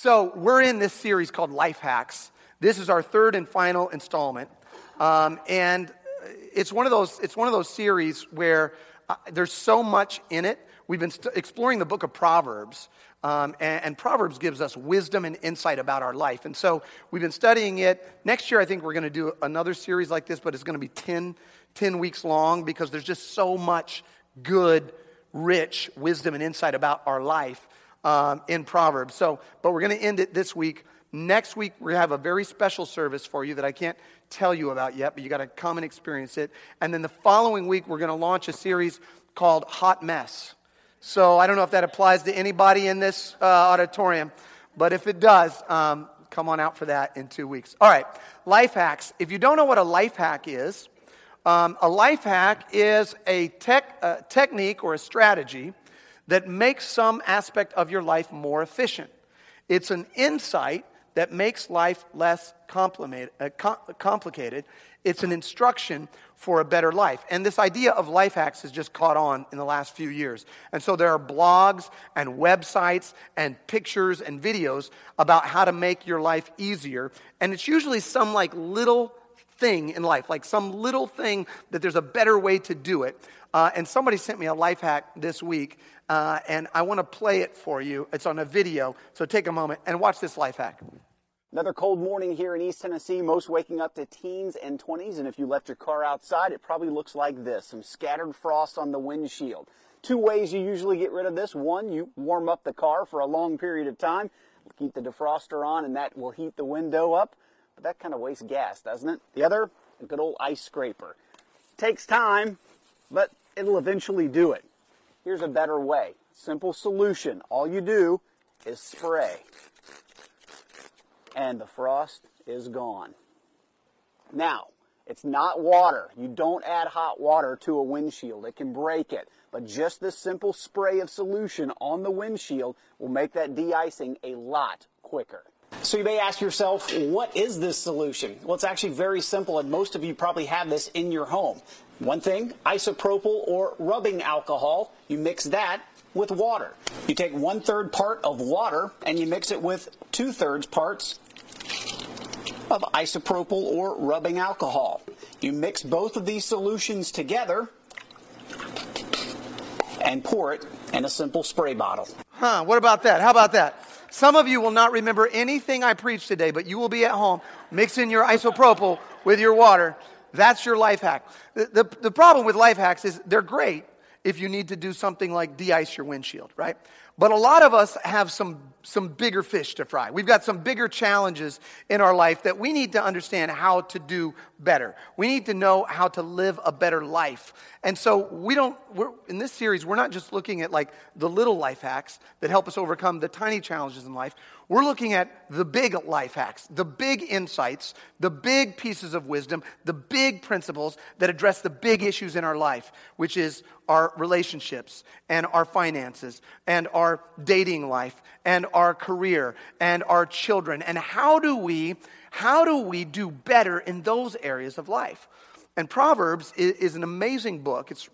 So, we're in this series called Life Hacks. This is our third and final installment. Um, and it's one, of those, it's one of those series where uh, there's so much in it. We've been st- exploring the book of Proverbs, um, and, and, Proverbs gives us wisdom and insight about our life. And so we've been studying it. Next year, I think we're going to do another series like this, but it's going to be 10, 10 weeks long because there's just so much good, rich wisdom and insight about our life um, in Proverbs. So, but we're going to end it this week. Next week, we have a very special service for you that I can't tell you about yet, but you got to come and experience it. And then the following week, we're going to launch a series called Hot Mess. So I don't know if that applies to anybody in this uh, auditorium, but if it does, um, come on out for that in two weeks. All right, life hacks. If you don't know what a life hack is, um, a life hack is a tech, uh, technique or a strategy that makes some aspect of your life more efficient. It's an insight that makes life less uh, complicated. It's an instruction for a better life. And this idea of life hacks has just caught on in the last few years. And so there are blogs and websites and pictures and videos about how to make your life easier. And it's usually some like little thing in life, like some little thing that there's a better way to do it. Uh, and somebody sent me a life hack this week, uh, and I want to play it for you. It's on a video, so take a moment and watch this life hack. Another cold morning here in East Tennessee, most waking up to teens and 20s, and if you left your car outside, it probably looks like this some scattered frost on the windshield. Two ways you usually get rid of this. One, you warm up the car for a long period of time, keep the defroster on, and that will heat the window up. But that kind of wastes gas, doesn't it? The other, a good old ice scraper. Takes time, but it'll eventually do it. Here's a better way. Simple solution. All you do is spray and the frost is gone. Now, it's not water. You don't add hot water to a windshield. It can break it. But just this simple spray of solution on the windshield will make that de-icing a lot quicker. So you may ask yourself, what is this solution? Well, it's actually very simple, and most of you probably have this in your home. One thing, isopropyl or rubbing alcohol. You mix that with water. You take one third part of water and you mix it with two thirds parts of isopropyl or rubbing alcohol. You mix both of these solutions together and pour it in a simple spray bottle. Huh, what about that? How about that? Some of you will not remember anything I preached today, but you will be at home mixing your isopropyl with your water. That's your life hack. The, the, the problem with life hacks is they're great if you need to do something like de ice your windshield, right? But a lot of us have some, some bigger fish to fry. We've got some bigger challenges in our life that we need to understand how to do better. We need to know how to live a better life. And so we don't, we're, in this series, we're not just looking at like the little life hacks that help us overcome the tiny challenges in life. We're looking at the big life hacks, the big insights, the big pieces of wisdom, the big principles that address the big issues in our life, which is our relationships and our finances and our dating life and our career and our children. And how do we, how do we do better in those areas of life? And Proverbs is, an amazing book. It's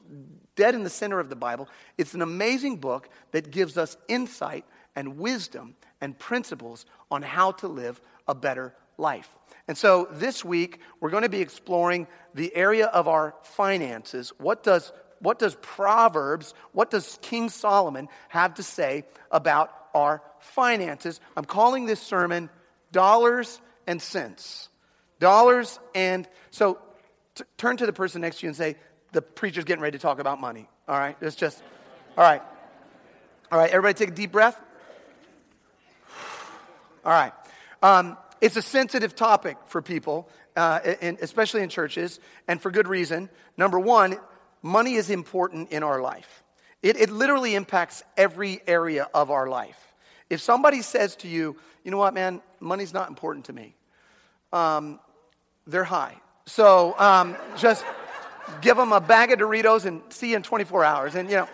dead in the center of the Bible. It's an amazing book that gives us insight and wisdom and principles on how to live a better life. And so this week, we're going to be exploring the area of our finances. What does, what does Proverbs, what does King Solomon have to say about our finances? I'm calling this sermon Dollars and Cents. Dollars and so t- turn to the person next to you and say, The preacher's getting ready to talk about money. All right? It's just, all right. All right, everybody take a deep breath. All right. Um, it's a sensitive topic for people, uh, in, especially in churches, and for good reason. Number one, money is important in our life. It, it literally impacts every area of our life. If somebody says to you, you know what, man, money's not important to me, um, they're high. So um, just give them a bag of Doritos and see you in 24 hours. And, you know,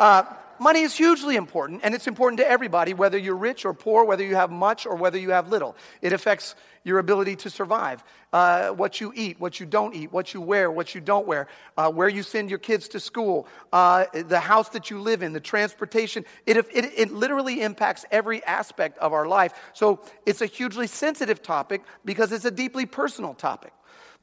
uh, money is hugely important, and it's important to everybody, whether you're rich or poor, whether you have much or whether you have little. It affects your ability to survive, uh, what you eat, what you don't eat, what you wear, what you don't wear, uh, where you send your kids to school, uh, the house that you live in, the transportation. It, it, it literally impacts every aspect of our life. So it's a hugely sensitive topic because it's a deeply personal topic.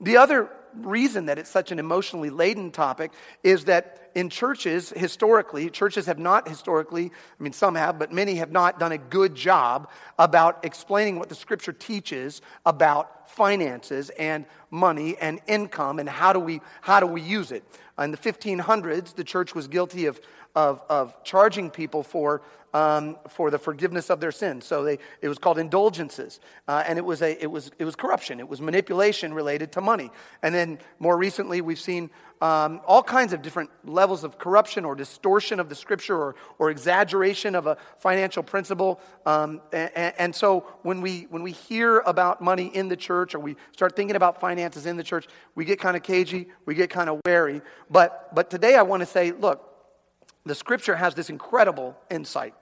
The other reason that it's such an emotionally laden topic is that in churches, historically, churches have not historically, I mean, some have, but many have not done a good job about explaining what the scripture teaches about finances and money and income and how do we, how do we use it. In the 1500s, the church was guilty of, of, of charging people for um, for the forgiveness of their sins. So they, it was called indulgences. Uh, and it was, a, it, was, it was corruption, it was manipulation related to money. And then more recently, we've seen um, all kinds of different levels of corruption or distortion of the scripture or, or exaggeration of a financial principle. Um, and, and, so when we, when we hear about money in the church or we start thinking about finances in the church, we get kind of cagey, we get kind of wary. But, but today I want to say, look, the scripture has this incredible insight,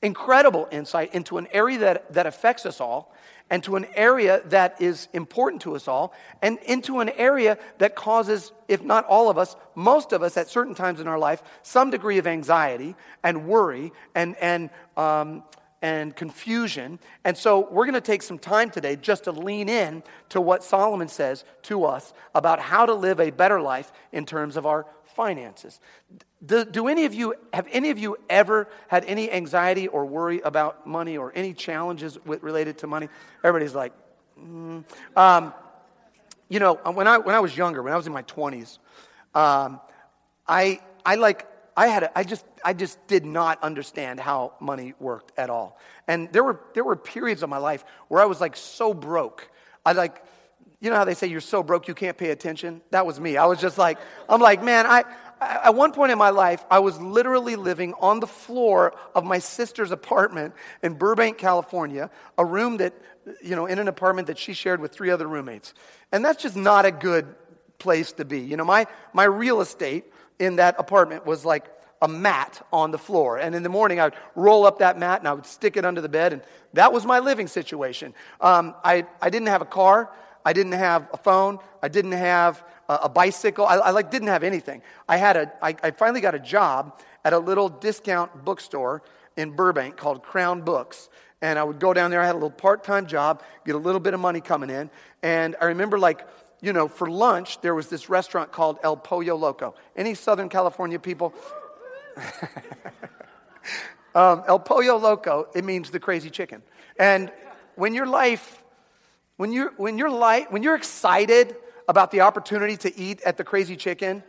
incredible insight into an area that, that affects us all, and to an area that is important to us all, and into an area that causes, if not all of us, most of us at certain times in our life, some degree of anxiety and worry and, and, um, and confusion. And so we're going to take some time today just to lean in to what Solomon says to us about how to live a better life in terms of our finances. Do, do, any of you, have any of you ever had any anxiety or worry about money or any challenges with, related to money? Everybody's like, mm. um, you know, when I, when I was younger, when I was in my 20s, um, I, I like, I had, a, I just, I just did not understand how money worked at all. And there were, there were periods of my life where I was like so broke. I like, you know how they say you're so broke you can't pay attention? That was me. I was just like, I'm like, man, I, at one point in my life, I was literally living on the floor of my sister's apartment in Burbank, California, a room that, you know, in an apartment that she shared with three other roommates. And that's just not a good place to be. You know, my, my real estate in that apartment was like a mat on the floor. And in the morning, I would roll up that mat and I would stick it under the bed. And that was my living situation. Um, I, I didn't have a car. I didn't have a phone. I didn't have a bicycle. I, I, like didn't have anything. I had a. I, I finally got a job at a little discount bookstore in Burbank called Crown Books. And I would go down there. I had a little part-time job, get a little bit of money coming in. And I remember, like, you know, for lunch there was this restaurant called El Pollo Loco. Any Southern California people? um, El Pollo Loco. It means the crazy chicken. And when your life, when you're when you're light, when you're excited about the opportunity to eat at the Crazy Chicken,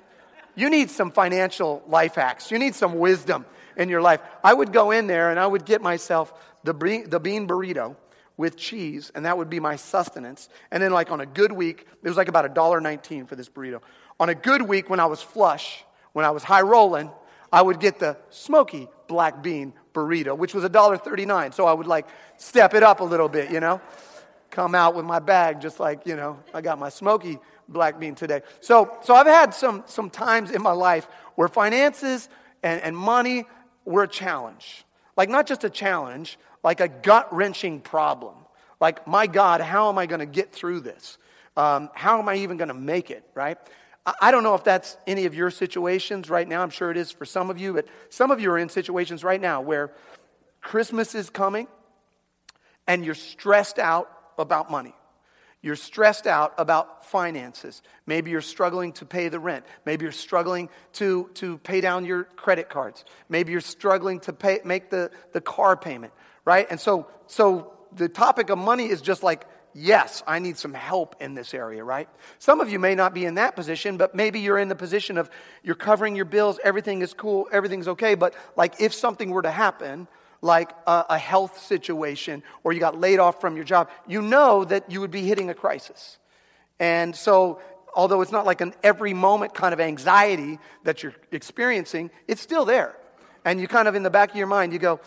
you need some financial life hacks. You need some wisdom in your life. I would go in there and I would get myself the bean, the bean burrito with cheese, and that would be my sustenance. And then, like on a good week, it was like about $1.19 for this burrito. On a good week, when I was flush, when I was high rolling, I would get the smoky black bean burrito, which was $1.39. So I would like step it up a little bit, you know? Come out with my bag just like, you know, I got my smoky black bean today. So, so I've had some, some times in my life where finances and, and money were a challenge. Like, not just a challenge, like a gut wrenching problem. Like, my God, how am I going to get through this? Um, how am I even going to make it, right? I, I don't know if that's any of your situations right now. I'm sure it is for some of you, but some of you are in situations right now where Christmas is coming and you're stressed out about money. You're stressed out about finances. Maybe you're struggling to pay the rent. Maybe you're struggling to, to pay down your credit cards. Maybe you're struggling to pay, make the, the car payment, right? And so, so the topic of money is just like, yes, I need some help in this area, right? Some of you may not be in that position, but maybe you're in the position of you're covering your bills, everything is cool, everything's okay, but like if something were to happen, like a, a health situation or you got laid off from your job, you know that you would be hitting a crisis. And so, although it's not like an every moment kind of anxiety that you're experiencing, it's still there. And you kind of, in the back of your mind, you go,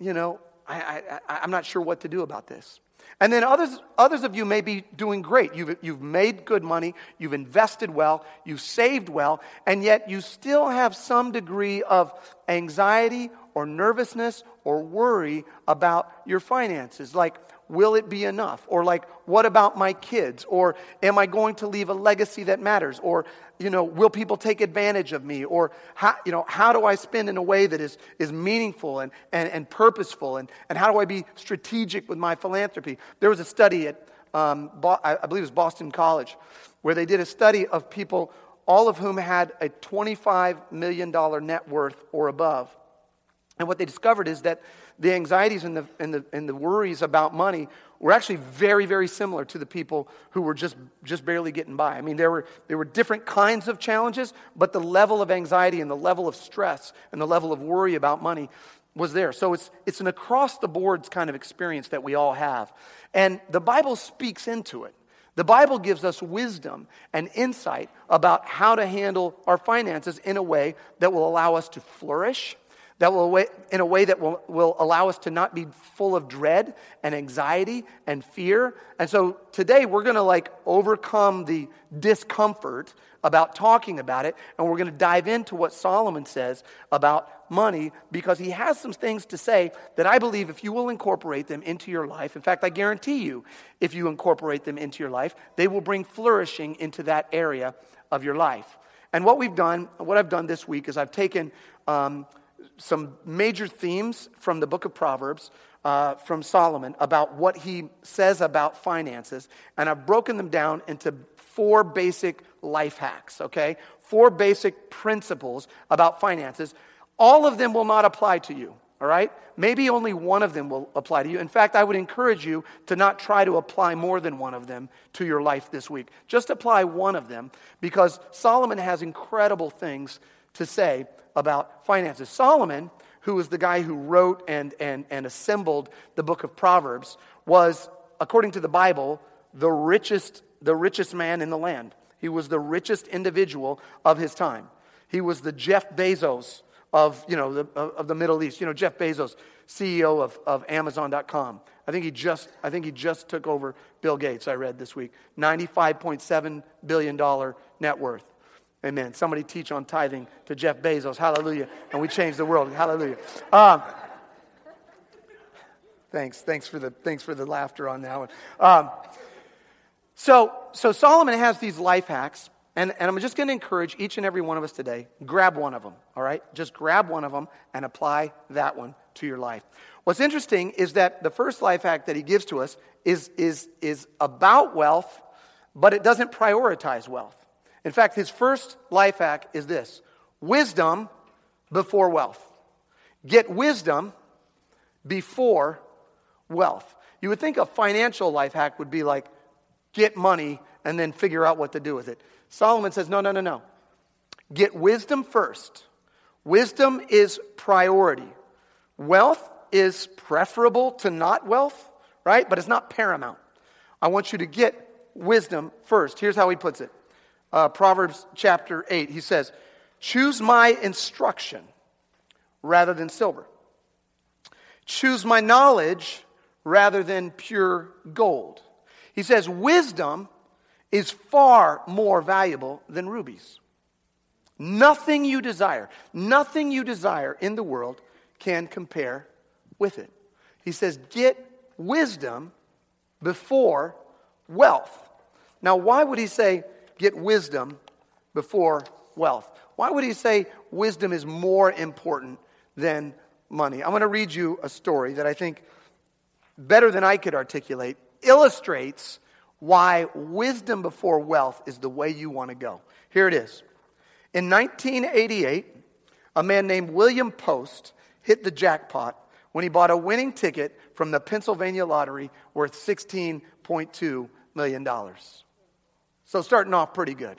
you know, I, I, I'm not sure what to do about this. And then others, others of you may be doing great. You've, you've made good money, you've invested well, you've saved well, and yet you still have some degree of anxiety or nervousness or worry about your finances. Like, will it be enough? Or like, what about my kids? Or am I going to leave a legacy that matters? Or, you know, will people take advantage of me? Or, how, you know, how do I spend in a way that is, is meaningful and, and, and purposeful? And, and how do I be strategic with my philanthropy? There was a study at, um, Bo- I believe it was Boston College, where they did a study of people, all of whom had a $25 million net worth or above. And what they discovered is that the anxieties and the, and, the, and the worries about money were actually very, very similar to the people who were just, just barely getting by. I mean, there were, there were different kinds of challenges, but the level of anxiety and the level of stress and the level of worry about money was there. So it's, it's an across the boards kind of experience that we all have. And the Bible speaks into it. The Bible gives us wisdom and insight about how to handle our finances in a way that will allow us to flourish that will, in a way that will, will allow us to not be full of dread and anxiety and fear. And so today we're going to like overcome the discomfort about talking about it, and we're going to dive into what Solomon says about money because he has some things to say that I believe if you will incorporate them into your life, in fact, I guarantee you, if you incorporate them into your life, they will bring flourishing into that area of your life. And what we've done, what I've done this week is I've taken um, some major themes from the book of Proverbs uh, from Solomon about what he says about finances, and I've broken them down into four basic life hacks, okay? Four basic principles about finances. All of them will not apply to you, all right? Maybe only one of them will apply to you. In fact, I would encourage you to not try to apply more than one of them to your life this week. Just apply one of them because Solomon has incredible things to say about finances. Solomon, who was the guy who wrote and, and, and assembled the book of Proverbs, was, according to the Bible, the richest, the richest man in the land. He was the richest individual of his time. He was the Jeff Bezos of, you know, the, of the Middle East. You know, Jeff Bezos, CEO of, of Amazon.com. I think, he just, I think he just took over Bill Gates, I read this week. $95.7 billion net worth. Amen. Somebody teach on tithing to Jeff Bezos. Hallelujah. And we change the world. Hallelujah. Um, thanks. Thanks for the, thanks for the laughter on that one. Um, so, so Solomon has these life hacks. And, and I'm just going to encourage each and every one of us today grab one of them, all right? Just grab one of them and apply that one to your life. What's interesting is that the first life hack that he gives to us is, is, is about wealth, but it doesn't prioritize wealth. In fact, his first life hack is this wisdom before wealth. Get wisdom before wealth. You would think a financial life hack would be like get money and then figure out what to do with it. Solomon says, no, no, no, no. Get wisdom first. Wisdom is priority. Wealth is preferable to not wealth, right? But it's not paramount. I want you to get wisdom first. Here's how he puts it uh, Proverbs chapter 8. He says, Choose my instruction rather than silver. Choose my knowledge rather than pure gold. He says, Wisdom is far more valuable than rubies. Nothing you desire, nothing you desire in the world can compare with it. He says, Get wisdom before wealth. Now, why would he say get wisdom before wealth. Why would he say wisdom is more important than money? I'm going to read you a story that I think, better than I could articulate, illustrates why wisdom before wealth is the way you want to go. Here it is. In 1988, a man named William Post hit the jackpot when he bought a winning ticket from the Pennsylvania lottery worth $16.2 million. So starting off pretty good.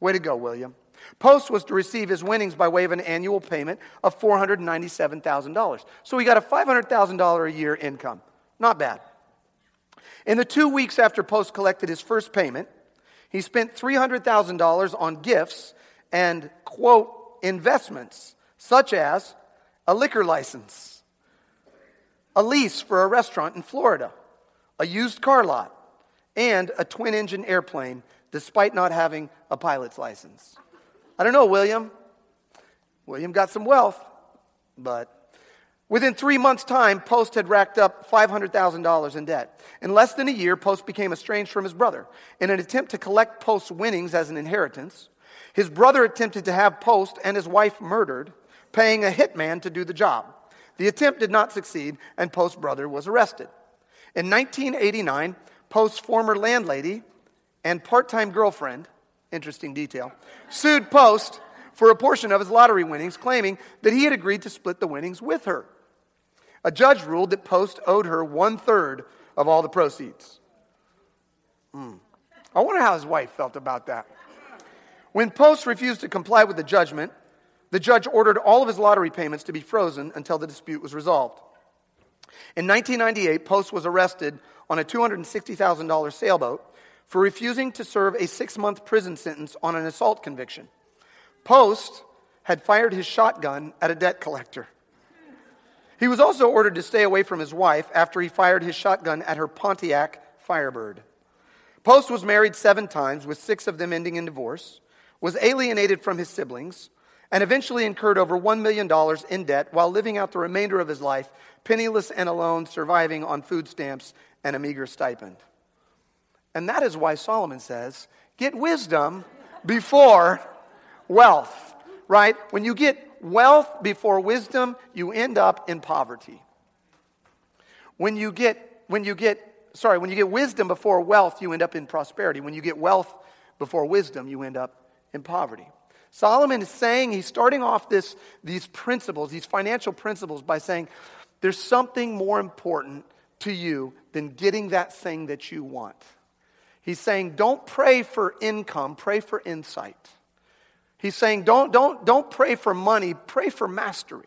Way to go, William. Post was to receive his winnings by way of an annual payment of $497,000. So he got a $500,000 a year income. Not bad. In the two weeks after Post collected his first payment, he spent $300,000 on gifts and, quote, investments, such as a liquor license, a lease for a restaurant in Florida, a used car lot, and a twin engine airplane, despite not having a pilot's license. I don't know, William. William got some wealth, but Within three months' time, Post had racked up $500,000 in debt. In less than a year, Post became estranged from his brother. In an attempt to collect Post's winnings as an inheritance, his brother attempted to have Post and his wife murdered, paying a hitman to do the job. The attempt did not succeed, and Post's brother was arrested. In 1989, Post's former landlady and part time girlfriend, interesting detail, sued Post for a portion of his lottery winnings, claiming that he had agreed to split the winnings with her. A judge ruled that Post owed her one third of all the proceeds. Hmm. I wonder how his wife felt about that. When Post refused to comply with the judgment, the judge ordered all of his lottery payments to be frozen until the dispute was resolved. In 1998, Post was arrested on a $260,000 sailboat for refusing to serve a six month prison sentence on an assault conviction. Post had fired his shotgun at a debt collector. He was also ordered to stay away from his wife after he fired his shotgun at her Pontiac Firebird. Post was married seven times, with six of them ending in divorce, was alienated from his siblings, and eventually incurred over $1 million in debt while living out the remainder of his life, penniless and alone, surviving on food stamps and a meager stipend. And that is why Solomon says, get wisdom before wealth, right? When you get wealth before wisdom, you end up in poverty. When you get, when you get, sorry, when you get wisdom before wealth, you end up in prosperity. When you get wealth before wisdom, you end up in poverty. Solomon is saying, he's starting off this, these principles, these financial principles, by saying, there's something more important to you than getting that thing that you want. He's saying, don't pray for income, pray for insight. He's saying, don't, don't, don't pray for money, pray for mastery.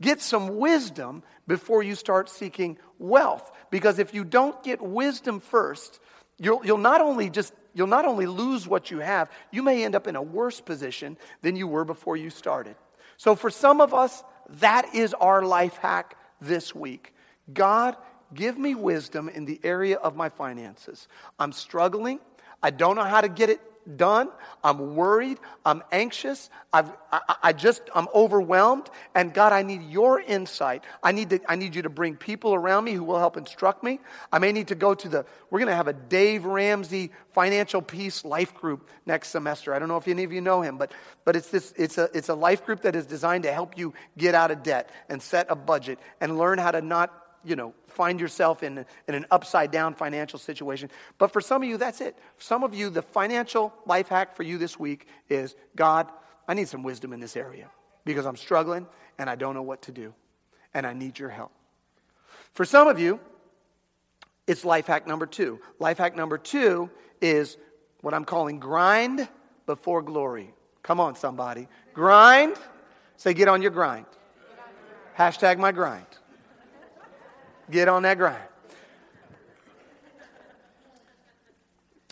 Get some wisdom before you start seeking wealth. Because if you don't get wisdom first, you'll, you'll not only just you'll not only lose what you have, you may end up in a worse position than you were before you started. So for some of us, that is our life hack this week. God, give me wisdom in the area of my finances. I'm struggling. I don't know how to get it done. I'm worried. I'm anxious. I've, I, I just, I'm overwhelmed. And God, I need your insight. I need, to, I need you to bring people around me who will help instruct me. I may need to go to the, we're going to have a Dave Ramsey financial peace life group next semester. I don't know if any of you know him, but, but it's, this, it's, a, it's a life group that is designed to help you get out of debt and set a budget and learn how to not you know, find yourself in, in an upside down financial situation. But for some of you, that's it. For some of you, the financial life hack for you this week is God, I need some wisdom in this area because I'm struggling and I don't know what to do. And I need your help. For some of you, it's life hack number two. Life hack number two is what I'm calling grind before glory. Come on, somebody. Grind. Say, get on your grind. Hashtag my grind. Get on that grind.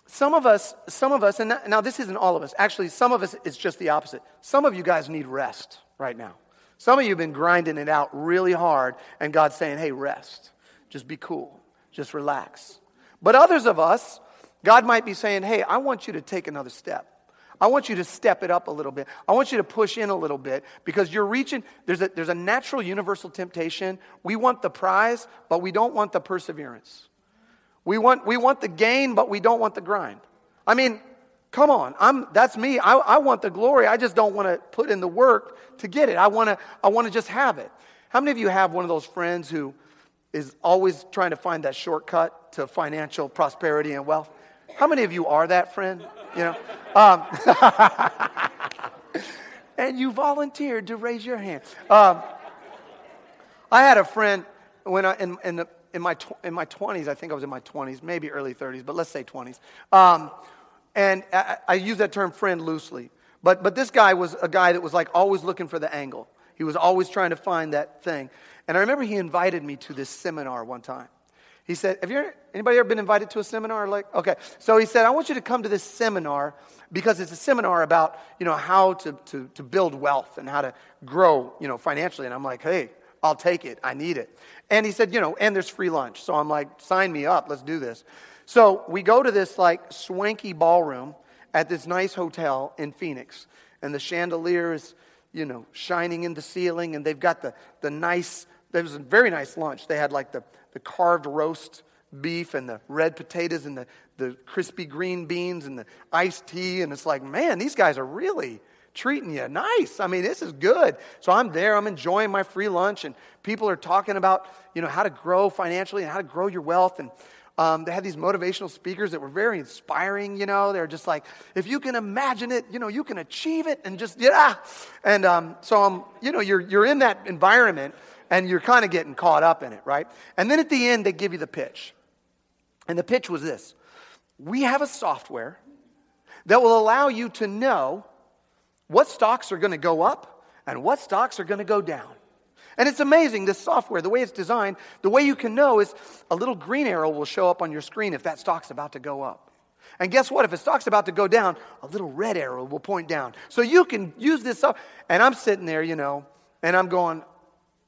Some of us, some of us, and now this isn't all of us. Actually, some of us, it's just the opposite. Some of you guys need rest right now. Some of you have been grinding it out really hard, and God's saying, hey, rest. Just be cool. Just relax. But others of us, God might be saying, hey, I want you to take another step. I want you to step it up a little bit. I want you to push in a little bit because you're reaching, there's a, there's a natural universal temptation. We want the prize, but we don't want the perseverance. We want, we want the gain, but we don't want the grind. I mean, come on. I'm, that's me. I, I want the glory. I just don't want to put in the work to get it. I want to, I want to just have it. How many of you have one of those friends who is always trying to find that shortcut to financial prosperity and wealth? How many of you are that friend? You know? Um, and you volunteered to raise your hand. Um, I had a friend when I, in, in, the, in, my, in my 20s, I think I was in my 20s, maybe early 30s, but let's say 20s. Um, and I, I use that term friend loosely. But, but this guy was a guy that was like always looking for the angle. He was always trying to find that thing. And I remember he invited me to this seminar one time. He said, Have you ever, anybody ever been invited to a seminar? Like, okay. So he said, I want you to come to this seminar because it's a seminar about, you know, how to, to, to build wealth and how to grow, you know, financially. And I'm like, hey, I'll take it. I need it. And he said, you know, and there's free lunch. So I'm like, sign me up. Let's do this. So we go to this like swanky ballroom at this nice hotel in Phoenix. And the chandelier is, you know, shining in the ceiling. And they've got the, the nice, there was a very nice lunch. They had like the, the carved roast beef and the red potatoes and the, the crispy green beans and the iced tea. And it's like, man, these guys are really treating you nice. I mean, this is good. So I'm there, I'm enjoying my free lunch, and people are talking about, you know, how to grow financially and how to grow your wealth. And um, they had these motivational speakers that were very inspiring, you know. They're just like, if you can imagine it, you know, you can achieve it, and just, yeah. And um, so, I'm, you know, you're, you're in that environment, and you're kind of getting caught up in it, right? And then at the end, they give you the pitch. And the pitch was this We have a software that will allow you to know what stocks are going to go up and what stocks are going to go down. And it's amazing, this software, the way it's designed, the way you can know is a little green arrow will show up on your screen if that stock's about to go up. And guess what? If a stock's about to go down, a little red arrow will point down. So you can use this up. And I'm sitting there, you know, and I'm going,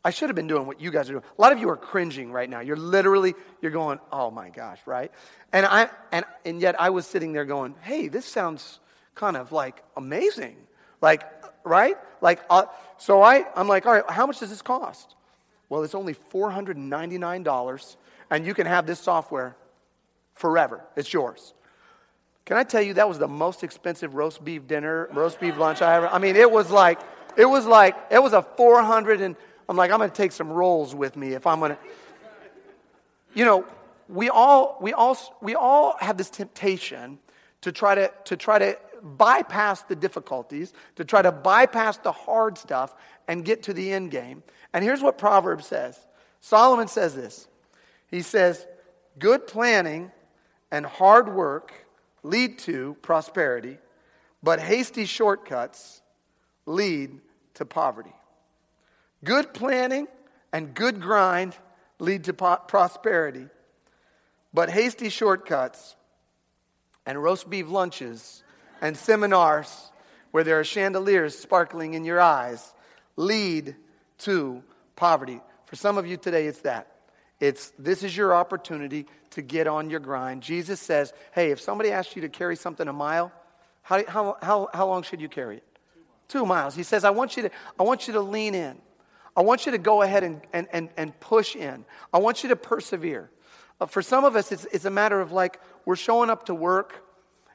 I should have been doing what you guys are doing. A lot of you are cringing right now. You're literally, you're going, oh my gosh, right? And I and and yet I was sitting there going, hey, this sounds kind of like amazing. Like, right? Like, uh, so I, I'm like, all right, how much does this cost? Well, it's only $499, and you can have this software forever. It's yours. Can I tell you that was the most expensive roast beef dinner, roast beef lunch I ever? I mean, it was like, it was like, it was a 400 and I'm like, I'm going to take some rolls with me if I'm going to. You know, we all, we all, we all have this temptation to try to, to try to bypass the difficulties, to try to bypass the hard stuff and get to the end game. And here's what Proverbs says Solomon says this He says, Good planning and hard work lead to prosperity, but hasty shortcuts lead to poverty. Good planning and good grind lead to prosperity, but hasty shortcuts and roast beef lunches and seminars where there are chandeliers sparkling in your eyes lead to poverty. For some of you today, it's that. It's this is your opportunity to get on your grind. Jesus says, hey, if somebody asks you to carry something a mile, how, how, how, how long should you carry it? Two miles. He says, I want you to, I want you to lean in. I want you to go ahead and, and, and, and push in. I want you to persevere. Uh, for some of us, it's, it's a matter of like, we're showing up to work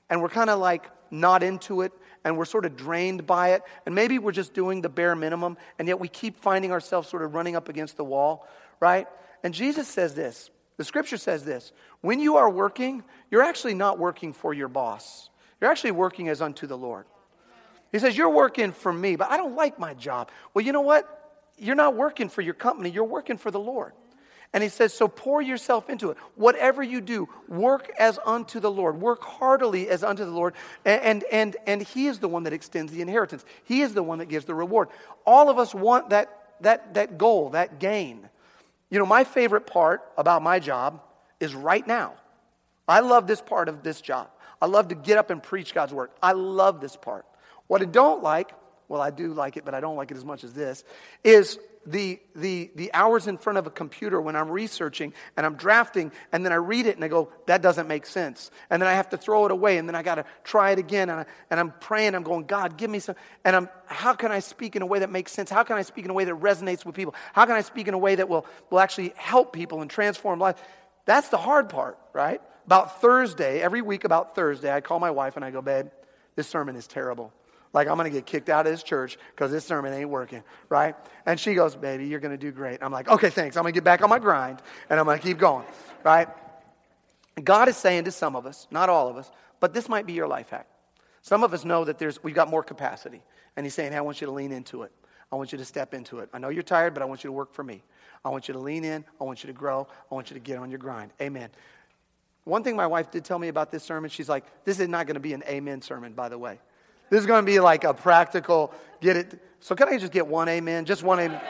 and we're kind of like not into it and we're sort of drained by it. And maybe we're just doing the bare minimum and yet we keep finding ourselves sort of running up against the wall, right? And Jesus says this the scripture says this when you are working, you're actually not working for your boss, you're actually working as unto the Lord. He says, You're working for me, but I don't like my job. Well, you know what? You're not working for your company, you're working for the Lord. And he says, So pour yourself into it. Whatever you do, work as unto the Lord. Work heartily as unto the Lord. And, and, and he is the one that extends the inheritance, he is the one that gives the reward. All of us want that, that, that goal, that gain. You know, my favorite part about my job is right now. I love this part of this job. I love to get up and preach God's word. I love this part. What I don't like, well, I do like it, but I don't like it as much as this, is the, the, the hours in front of a computer when I'm researching and I'm drafting, and then I read it and I go, that doesn't make sense. And then I have to throw it away, and then I got to try it again. And, I, and I'm praying, I'm going, God, give me some. And I'm, how can I speak in a way that makes sense? How can I speak in a way that resonates with people? How can I speak in a way that will, will actually help people and transform life? That's the hard part, right? About Thursday, every week about Thursday, I call my wife and I go, babe, this sermon is terrible. Like, I'm going to get kicked out of this church because this sermon ain't working, right? And she goes, Baby, you're going to do great. I'm like, Okay, thanks. I'm going to get back on my grind and I'm going to keep going, right? God is saying to some of us, not all of us, but this might be your life hack. Some of us know that there's, we've got more capacity. And He's saying, Hey, I want you to lean into it. I want you to step into it. I know you're tired, but I want you to work for me. I want you to lean in. I want you to grow. I want you to get on your grind. Amen. One thing my wife did tell me about this sermon, she's like, This is not going to be an amen sermon, by the way. This is going to be like a practical, get it. So, can I just get one amen? Just one amen.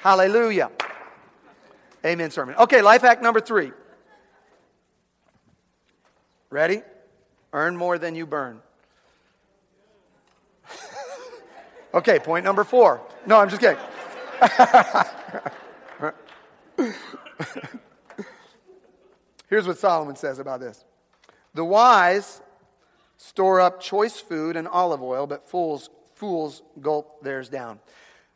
Hallelujah. Amen sermon. Okay, life hack number three. Ready? Earn more than you burn. okay, point number four. No, I'm just kidding. Here's what Solomon says about this The wise store up choice food and olive oil, but fools, fools gulp theirs down.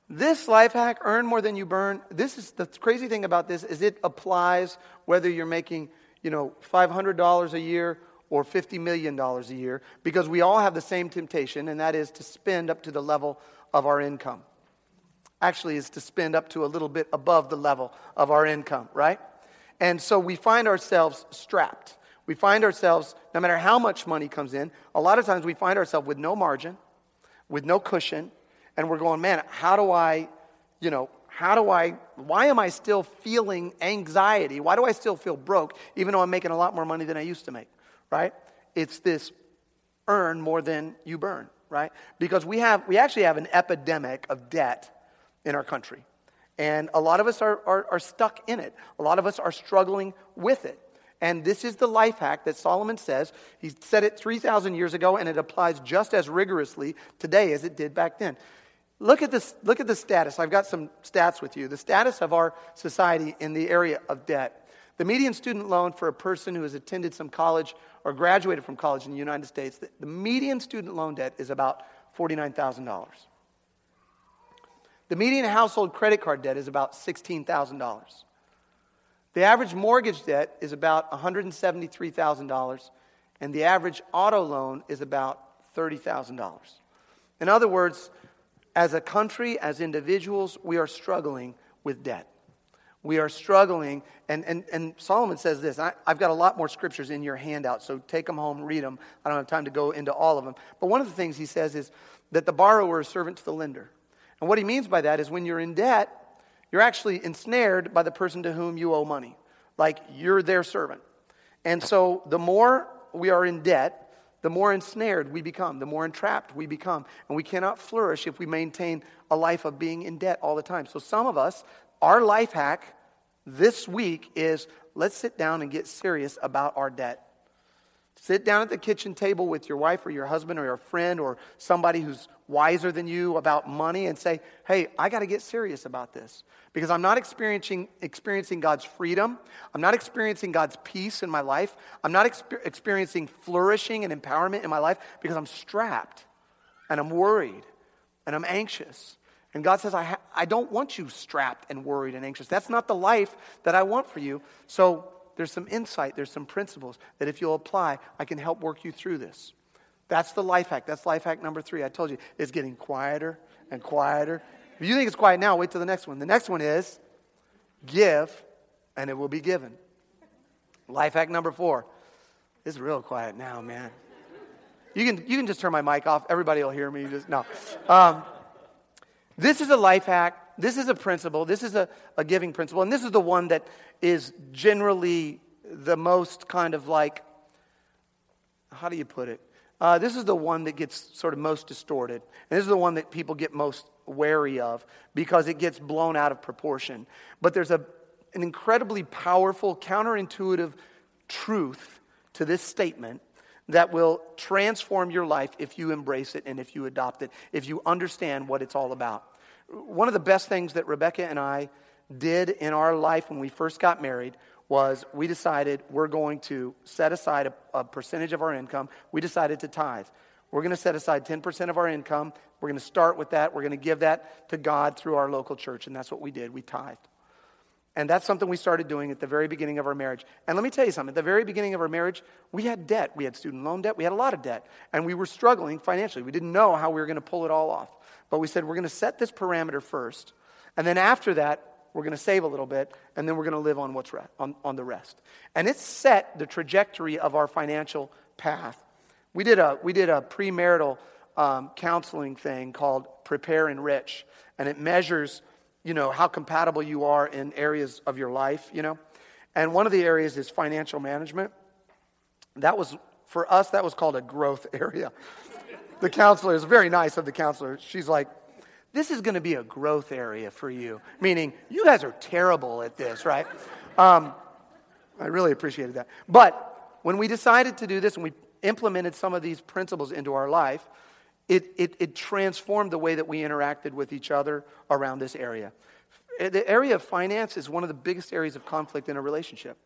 This life hack, earn more than you burn, this is the crazy thing about this is it applies whether you're making, you know, $500 a year or $50 million a year because we all have the same temptation, and that is to spend up to the level of our income. Actually, is to spend up to a little bit above the level of our income, right? And so we find ourselves strapped. We find ourselves, no matter how much money comes in, a lot of times we find ourselves with no margin, with no cushion, and we're going, man, how do I, you know, how do I, why am I still feeling anxiety? Why do I still feel broke, even though I'm making a lot more money than I used to make, right? It's this earn more than you burn, right? Because we have, we actually have an epidemic of debt in our country. And a lot of us are, are, are stuck in it. A lot of us are struggling with it. And this is the life hack that Solomon says. He said it 3,000 years ago, and it applies just as rigorously today as it did back then. Look at, this, look at the status. I've got some stats with you. The status of our society in the area of debt. The median student loan for a person who has attended some college or graduated from college in the United States, the, the median student loan debt is about $49,000. The median household credit card debt is about $16,000. The average mortgage debt is about $173,000, and the average auto loan is about $30,000. In other words, as a country, as individuals, we are struggling with debt. We are struggling, and, and, and Solomon says this. I, I've got a lot more scriptures in your handout, so take them home, read them. I don't have time to go into all of them. But one of the things he says is that the borrower is servant to the lender. And what he means by that is when you're in debt, you're actually ensnared by the person to whom you owe money. Like you're their servant. And so the more we are in debt, the more ensnared we become, the more entrapped we become. And we cannot flourish if we maintain a life of being in debt all the time. So some of us, our life hack this week is let's sit down and get serious about our debt. Sit down at the kitchen table with your wife or your husband or your friend or somebody who's wiser than you about money and say, hey, I got to get serious about this because I'm not experiencing, experiencing God's freedom. I'm not experiencing God's peace in my life. I'm not exper- experiencing flourishing and empowerment in my life because I'm strapped and I'm worried and I'm anxious. And God says, I, ha- I don't want you strapped and worried and anxious. That's not the life that I want for you. So there's some insight, there's some principles that if you'll apply, I can help work you through this. That's the life hack. That's life hack number three. I told you, it's getting quieter and quieter. If you think it's quiet now, wait till the next one. The next one is give and it will be given. Life hack number four. It's real quiet now, man. You can, you can just turn my mic off. Everybody will hear me. Just no. Um, this is a life hack this is a principle, this is a, a giving principle, and this is the one that is generally the most kind of like, how do you put it? Uh, this is the one that gets sort of most distorted. And this is the one that people get most wary of because it gets blown out of proportion. But there's a, an incredibly powerful, counterintuitive truth to this statement that will transform your life if you embrace it and if you adopt it, if you understand what it's all about one of the best things that Rebecca and I did in our life when we first got married was we decided we're going to set aside a, a percentage of our income. We decided to tithe. We're going to set aside 10% of our income. We're going to start with that. We're going to give that to God through our local church. And that's what we did. We tithed. And that's something we started doing at the very beginning of our marriage. And let me tell you something. At the very beginning of our marriage, we had debt. We had student loan debt. We had a lot of debt. And we were struggling financially. We didn't know how we were going to pull it all off. But we said, we're going to set this parameter first. And then after that, we're going to save a little bit. And then we're going to live on, what's re- on, on the rest. And it set the trajectory of our financial path. We did a, we did a premarital um, counseling thing called Prepare-Enrich. And it measures you know, how compatible you are in areas of your life, you know. And one of the areas is financial management. That was, for us, that was called a growth area. The counselor is very nice of the counselor. She's like, this is going to be a growth area for you, meaning you guys are terrible at this, right? Um, I really appreciated that. But when we decided to do this and we implemented some of these principles into our life, it, it, it transformed the way that we interacted with each other around this area. the area of finance is one of the biggest areas of conflict in a relationship.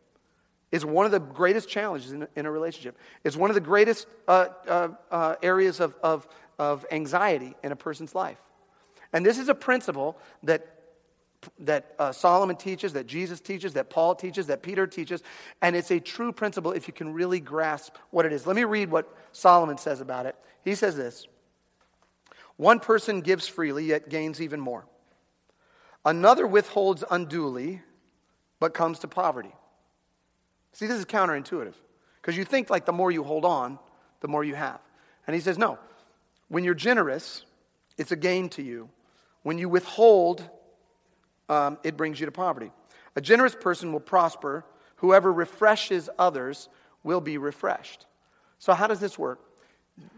It's one of the greatest challenges in a, in a relationship. It's one of the greatest uh, uh, uh, areas of, of, of anxiety in a person's life. And this is a principle that, that uh, Solomon teaches, that Jesus teaches, that Paul teaches, that Peter teaches. And it's a true principle if you can really grasp what it is. Let me read what Solomon says about it. He says this One person gives freely, yet gains even more. Another withholds unduly, but comes to poverty. See, this is counterintuitive because you think like the more you hold on, the more you have. And he says, no, when you're generous, it's a gain to you. When you withhold, um, it brings you to poverty. A generous person will prosper. Whoever refreshes others will be refreshed. So, how does this work?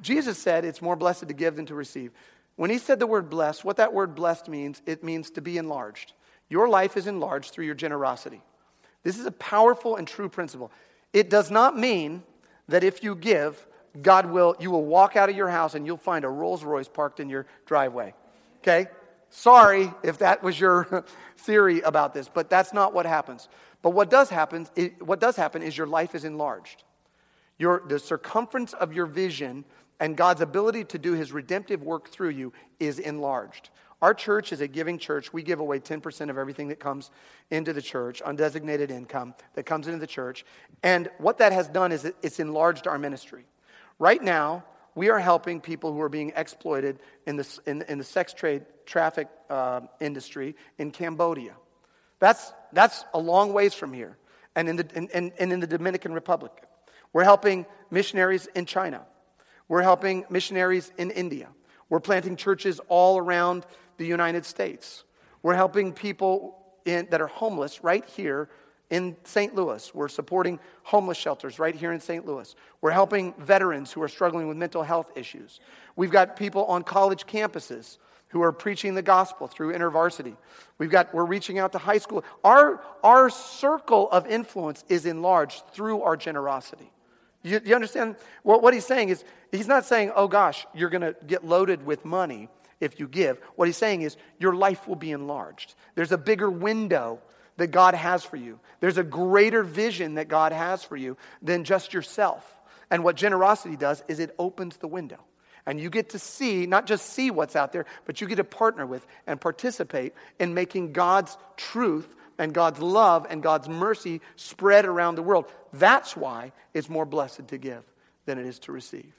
Jesus said it's more blessed to give than to receive. When he said the word blessed, what that word blessed means, it means to be enlarged. Your life is enlarged through your generosity. This is a powerful and true principle. It does not mean that if you give, God will, you will walk out of your house and you'll find a Rolls Royce parked in your driveway. Okay? Sorry if that was your theory about this, but that's not what happens. But what does happen, what does happen is your life is enlarged. Your, the circumference of your vision and God's ability to do his redemptive work through you is enlarged. Our church is a giving church. We give away 10% of everything that comes into the church, undesignated income that comes into the church. And what that has done is it's enlarged our ministry. Right now, we are helping people who are being exploited in the, in, in the sex trade traffic uh, industry in Cambodia. That's, that's a long ways from here, and in, the, and, and in the Dominican Republic. We're helping missionaries in China. We're helping missionaries in India. We're planting churches all around the United States. We're helping people in, that are homeless right here in St. Louis. We're supporting homeless shelters right here in St. Louis. We're helping veterans who are struggling with mental health issues. We've got people on college campuses who are preaching the gospel through InterVarsity. We've got, we're reaching out to high school. Our, our circle of influence is enlarged through our generosity. You, you understand? What, what he's saying is, he's not saying, oh gosh, you're going to get loaded with money if you give. What he's saying is, your life will be enlarged. There's a bigger window that God has for you, there's a greater vision that God has for you than just yourself. And what generosity does is it opens the window. And you get to see, not just see what's out there, but you get to partner with and participate in making God's truth and God's love and God's mercy spread around the world. That's why it's more blessed to give than it is to receive.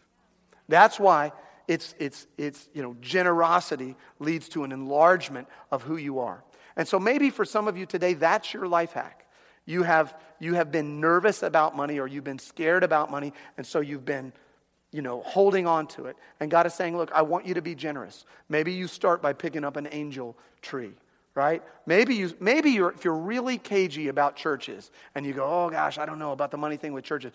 That's why it's, it's, it's, you know, generosity leads to an enlargement of who you are. And so maybe for some of you today, that's your life hack. You have, you have been nervous about money or you've been scared about money, and so you've been you know, holding on to it. And God is saying, Look, I want you to be generous. Maybe you start by picking up an angel tree right? Maybe, you, maybe you're, if you're really cagey about churches and you go, oh gosh, I don't know about the money thing with churches,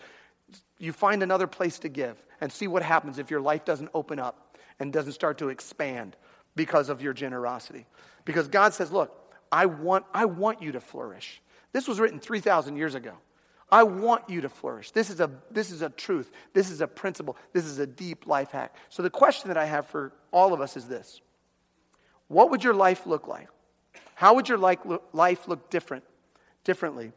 you find another place to give and see what happens if your life doesn't open up and doesn't start to expand because of your generosity. Because God says, look, I want, I want you to flourish. This was written 3,000 years ago. I want you to flourish. This is, a, this is a truth. This is a principle. This is a deep life hack. So, the question that I have for all of us is this What would your life look like? How would your life look different, differently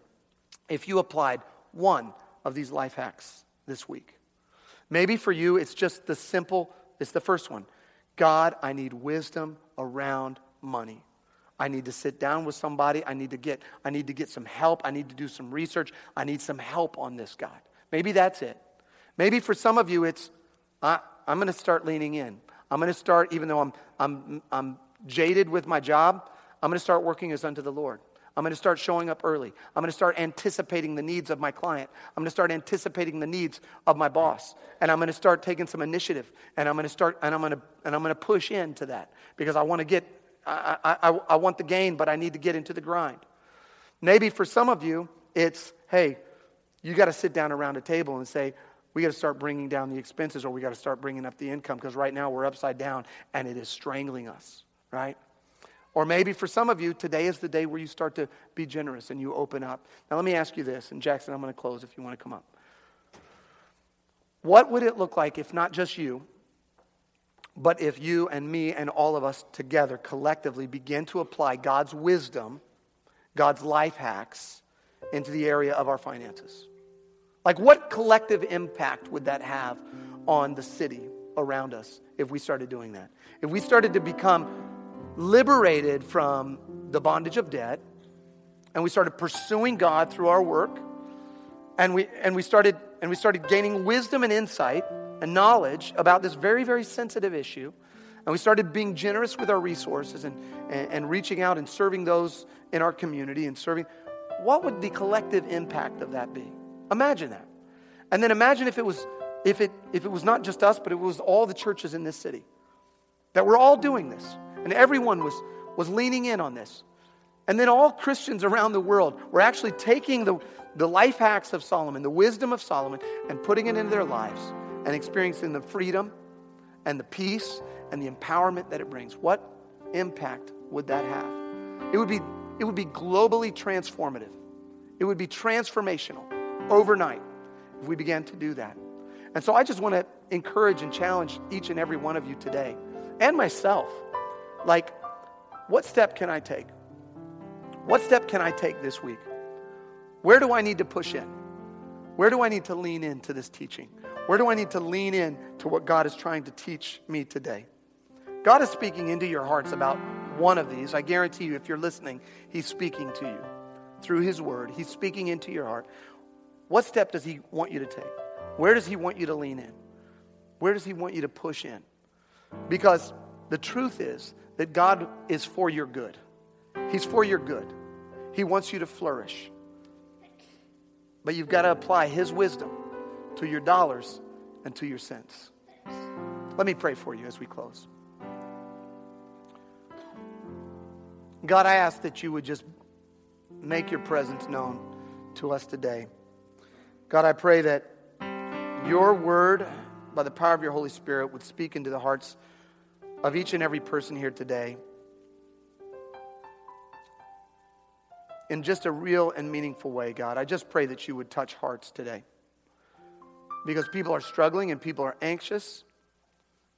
if you applied one of these life hacks this week? Maybe for you, it's just the simple, it's the first one. God, I need wisdom around money. I need to sit down with somebody. I need to get, I need to get some help. I need to do some research. I need some help on this, God. Maybe that's it. Maybe for some of you, it's, I, I'm going to start leaning in. I'm going to start, even though I'm, I'm, I'm jaded with my job, I'm going to start working as unto the Lord. I'm going to start showing up early. I'm going to start anticipating the needs of my client. I'm going to start anticipating the needs of my boss. And I'm going to start taking some initiative. And I'm going to start, and I'm going to, and I'm going to push into that because I want to get, I, I, I want the gain, but I need to get into the grind. Maybe for some of you, it's, hey, you got to sit down around a table and say, we got to start bringing down the expenses or we got to start bringing up the income because right now we're upside down and it is strangling us, right? Or maybe for some of you, today is the day where you start to be generous and you open up. Now, let me ask you this, and Jackson, I'm going to close if you want to come up. What would it look like if not just you, But if you and me and all of us together collectively begin to apply God's wisdom, God's life hacks into the area of our finances, like what collective impact would that have on the city around us if we started doing that? If we started to become liberated from the bondage of debt and we started pursuing God through our work and we, and we, started, and we started gaining wisdom and insight and knowledge about this very, very sensitive issue. And we started being generous with our resources and, and, and, reaching out and serving those in our community and serving. What would the collective impact of that be? Imagine that. And then imagine if it was, if it, if it was not just us, but it was all the churches in this city. That we're all doing this. And everyone was, was leaning in on this. And then all Christians around the world were actually taking the, the life hacks of Solomon, the wisdom of Solomon, and putting it into their lives and experiencing the freedom and the peace and the empowerment that it brings. What impact would that have? It would be, it would be globally transformative. It would be transformational overnight if we began to do that. And so I just want to encourage and challenge each and every one of you today and myself. Like, what step can I take? What step can I take this week? Where do I need to push in? Where do I need to lean into this teaching? Where do I need to lean in to what God is trying to teach me today? God is speaking into your hearts about one of these. I guarantee you, if you're listening, He's speaking to you through His Word. He's speaking into your heart. What step does He want you to take? Where does He want you to lean in? Where does He want you to push in? Because the truth is that God is for your good. He's for your good. He wants you to flourish. But you've got to apply His wisdom to your dollars and to your cents. Let me pray for you as we close. God, I ask that you would just make your presence known to us today. God, I pray that your word, by the power of your Holy Spirit, would speak into the hearts of each and every person here today in just a real and meaningful way, God. I just pray that you would touch hearts today because people are struggling and people are anxious,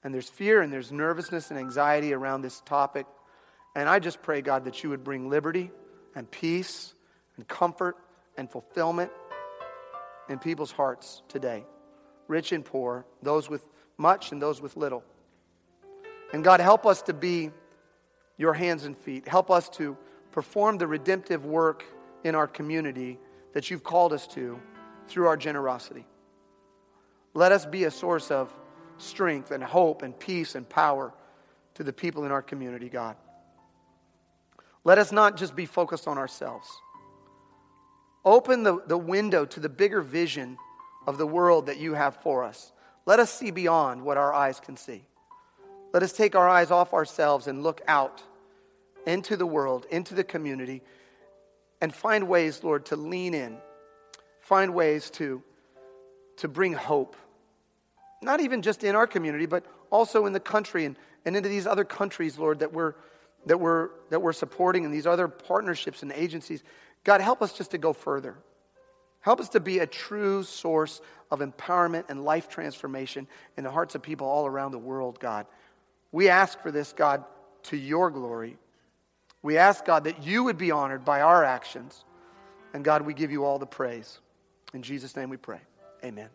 and there's fear and there's nervousness and anxiety around this topic. And I just pray, God, that you would bring liberty and peace and comfort and fulfillment in people's hearts today, rich and poor, those with much and those with little. And God, help us to be your hands and feet. Help us to perform the redemptive work in our community that you've called us to through our generosity. Let us be a source of strength and hope and peace and power to the people in our community, God. Let us not just be focused on ourselves. Open the, the window to the bigger vision of the world that you have for us. Let us see beyond what our eyes can see. Let us take our eyes off ourselves and look out into the world, into the community, and find ways, Lord, to lean in. Find ways to, to bring hope. Not even just in our community, but also in the country and, and into these other countries, Lord, that we're, that, we're, that we're supporting and these other partnerships and agencies. God, help us just to go further. Help us to be a true source of empowerment and life transformation in the hearts of people all around the world, God. We ask for this, God, to your glory. We ask, God, that you would be honored by our actions. And God, we give you all the praise. In Jesus' name we pray. Amen.